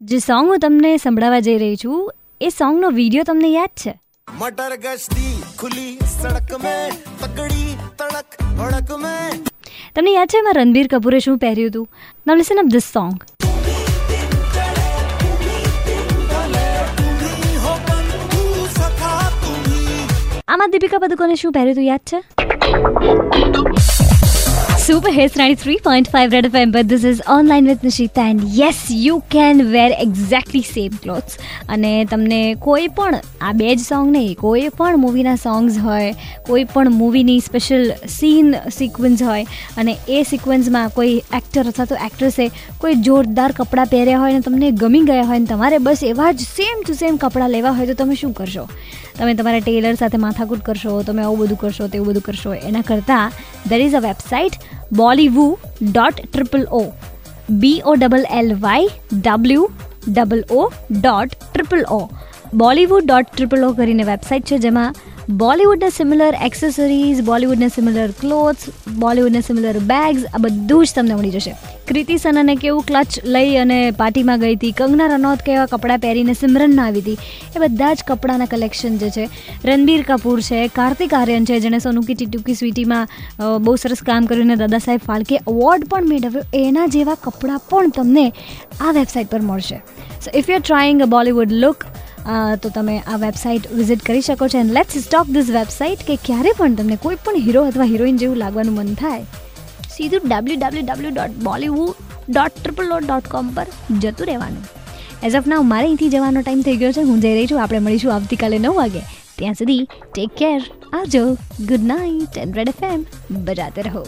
જે સોંગ હું તમને સંભળાવવા જઈ રહી છું એ સોંગનો વીડિયો તમને યાદ છે? મટર ગશ્તી ખુલી સડક મે તગડી તડક ભડક મે તમને યાદ છે એમાં રણબીર કપૂરે શું પહેર્યું હતું? નામ લિસન ઓફ ધીસ સોંગ આમાં દીપિકા પદુકોને શું પહેર્યું હતું યાદ છે? Super hash ninety three point five this is online with Nishita and yes, you can wear exactly same clothes અને તમને કોઈ પણ આ બે જ સોંગ નહીં કોઈ પણ મૂવીના સોંગ્સ હોય કોઈ પણ મૂવીની સ્પેશિયલ સીન સિક્વન્સ હોય અને એ સિક્વન્સમાં કોઈ એક્ટર અથવા તો એક્ટ્રેસે કોઈ જોરદાર કપડાં પહેર્યા હોય અને તમને ગમી ગયા હોય ને તમારે બસ એવા જ સેમ ટુ સેમ કપડાં લેવા હોય તો તમે શું કરશો? તમે તમારા ટેલર સાથે માથાકૂટ કરશો તમે આવું બધું કરશો તેવું બધું કરશો. એના કરતાં there is a website Bollywood dot triple O B O double L Y W double O dot triple O Bollywood dot triple O કરીને વેબસાઇટ છે જેમાં બોલિવૂડના સિમિલર એક્સેસરીઝ બોલિવૂડના સિમિલર ક્લોથ્સ બોલિવૂડના સિમિલર બેગ્સ આ બધું જ તમને મળી જશે. કૃતિ સનને કેવું ક્લચ લઈ અને પાર્ટીમાં ગઈ હતી? કંગના રનૌત કેવા કપડાં પહેરીને સિમરનમાં આવી હતી? એ બધા જ કપડાના કલેક્શન જે છે, રણબીર કપૂર છે, કાર્તિક આર્યન છે, જેણે સોનુકી ટીટુકી સ્વીટીમાં બહુ સરસ કામ કર્યું અને દાદા સાહેબ ફાળકે એવોર્ડ પણ મેળવ્યો. એના જેવા કપડાં પણ તમને આ વેબસાઇટ પર મળશે. So if you are trying a Bollywood look તો તમે આ વેબસાઇટ વિઝિટ કરી શકો છો. And let's stock this website કે ક્યારે પણ તમને કોઈ પણ હીરો અથવા હિરોઈન જેવું લાગવાનું મન થાય સીધું W W W dot Bollywood dot triple dot dot com પર જતું રહેવાનું. એઝ ઓફ નાવ મારે અહીંથી જવાનો ટાઈમ થઈ ગયો છે. હું જઈ રહી છું. આપણે મળીશું આવતીકાલે નવ વાગે. ત્યાં સુધી ટેક કેર આવજો. Good night and Red F M બજાતે રહો.